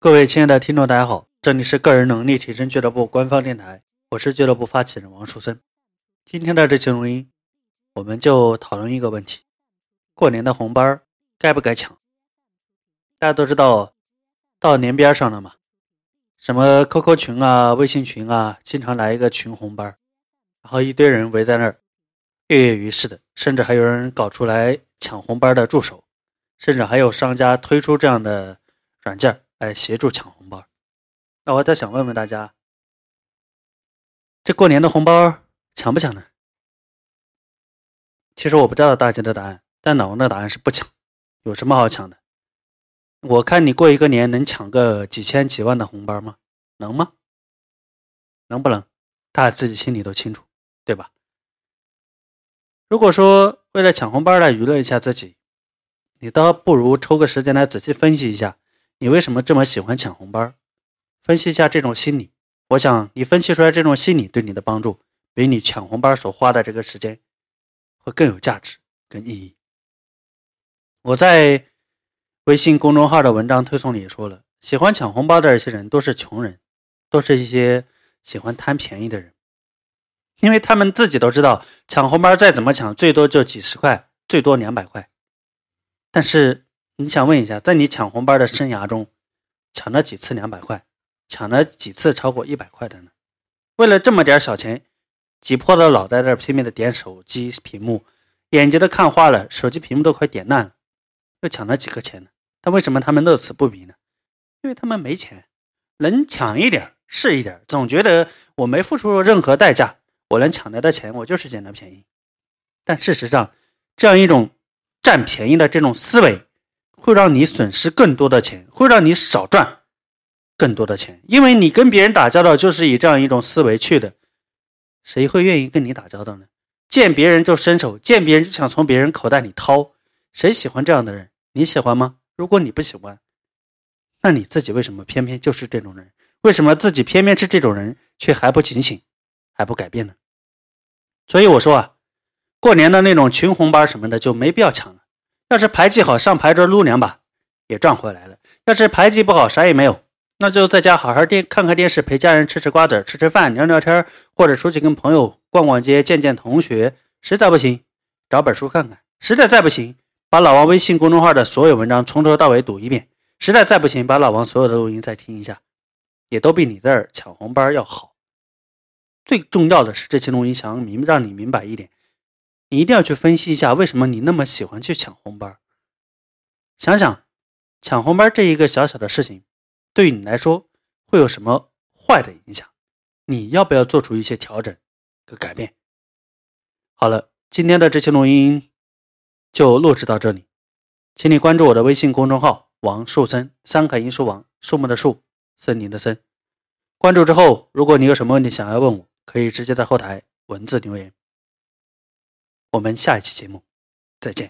各位亲爱的听众，大家好，这里是个人能力提升俱乐部官方电台，我是俱乐部发起人王树森。今天的这期录音，我们就讨论一个问题：过年的红包该不该抢？大家都知道，到年边上了嘛，什么 QQ 群啊、微信群啊，经常来一个群红包，然后一堆人围在那儿跃跃欲试的，甚至还有人搞出来抢红包的助手，甚至还有商家推出这样的软件儿。来协助抢红包，那我再想问问大家，这过年的红包抢不抢呢？其实我不知道大家的答案，但老王的答案是不抢。有什么好抢的？我看你过一个年能抢个几千几万的红包吗？能吗？能不能？大家自己心里都清楚，对吧？如果说为了抢红包来娱乐一下自己，你倒不如抽个时间来仔细分析一下。你为什么这么喜欢抢红包？分析一下这种心理，我想你分析出来这种心理对你的帮助，比你抢红包所花的这个时间会更有价值、跟意义。我在微信公众号的文章推送里也说了，喜欢抢红包的这些人都是穷人，都是一些喜欢贪便宜的人，因为他们自己都知道，抢红包再怎么抢，最多就几十块，最多两百块，但是。你想问一下，在你抢红包的生涯中，抢了几次两百块，抢了几次超过一百块的呢？为了这么点小钱，挤破了脑袋在拼命的点手机屏幕，眼睛都看花了，手机屏幕都快点烂了，又抢了几个钱呢？但为什么他们乐此不疲呢？因为他们没钱，能抢一点是一点，总觉得我没付出任何代价，我能抢来的钱，我就是捡的便宜。但事实上，这样一种占便宜的这种思维。会让你损失更多的钱，会让你少赚更多的钱，因为你跟别人打交道就是以这样一种思维去的，谁会愿意跟你打交道呢？见别人就伸手，见别人就想从别人口袋里掏，谁喜欢这样的人？你喜欢吗？如果你不喜欢，那你自己为什么偏偏就是这种人？为什么自己偏偏是这种人，却还不警醒，还不改变呢？所以我说啊，过年的那种群红包什么的就没必要抢了。要是牌技好，上牌桌撸两把也赚回来了；要是牌技不好，啥也没有，那就在家好好电看看电视，陪家人吃吃瓜子、吃吃饭、聊聊天，或者出去跟朋友逛逛街、见见同学。实在不行，找本书看看；实在再不行，把老王微信公众号的所有文章从头到尾读一遍；实在再不行，把老王所有的录音再听一下，也都比你这儿抢红包要好。最重要的是，这期录音想明让你明白一点。你一定要去分析一下，为什么你那么喜欢去抢红包？想想抢红包这一个小小的事情，对于你来说会有什么坏的影响？你要不要做出一些调整和改变？好了，今天的这期录音就录制到这里，请你关注我的微信公众号“王树森”，三个音书王，树木的树，森林的森。关注之后，如果你有什么问题想要问我，可以直接在后台文字留言。我们下一期节目再见。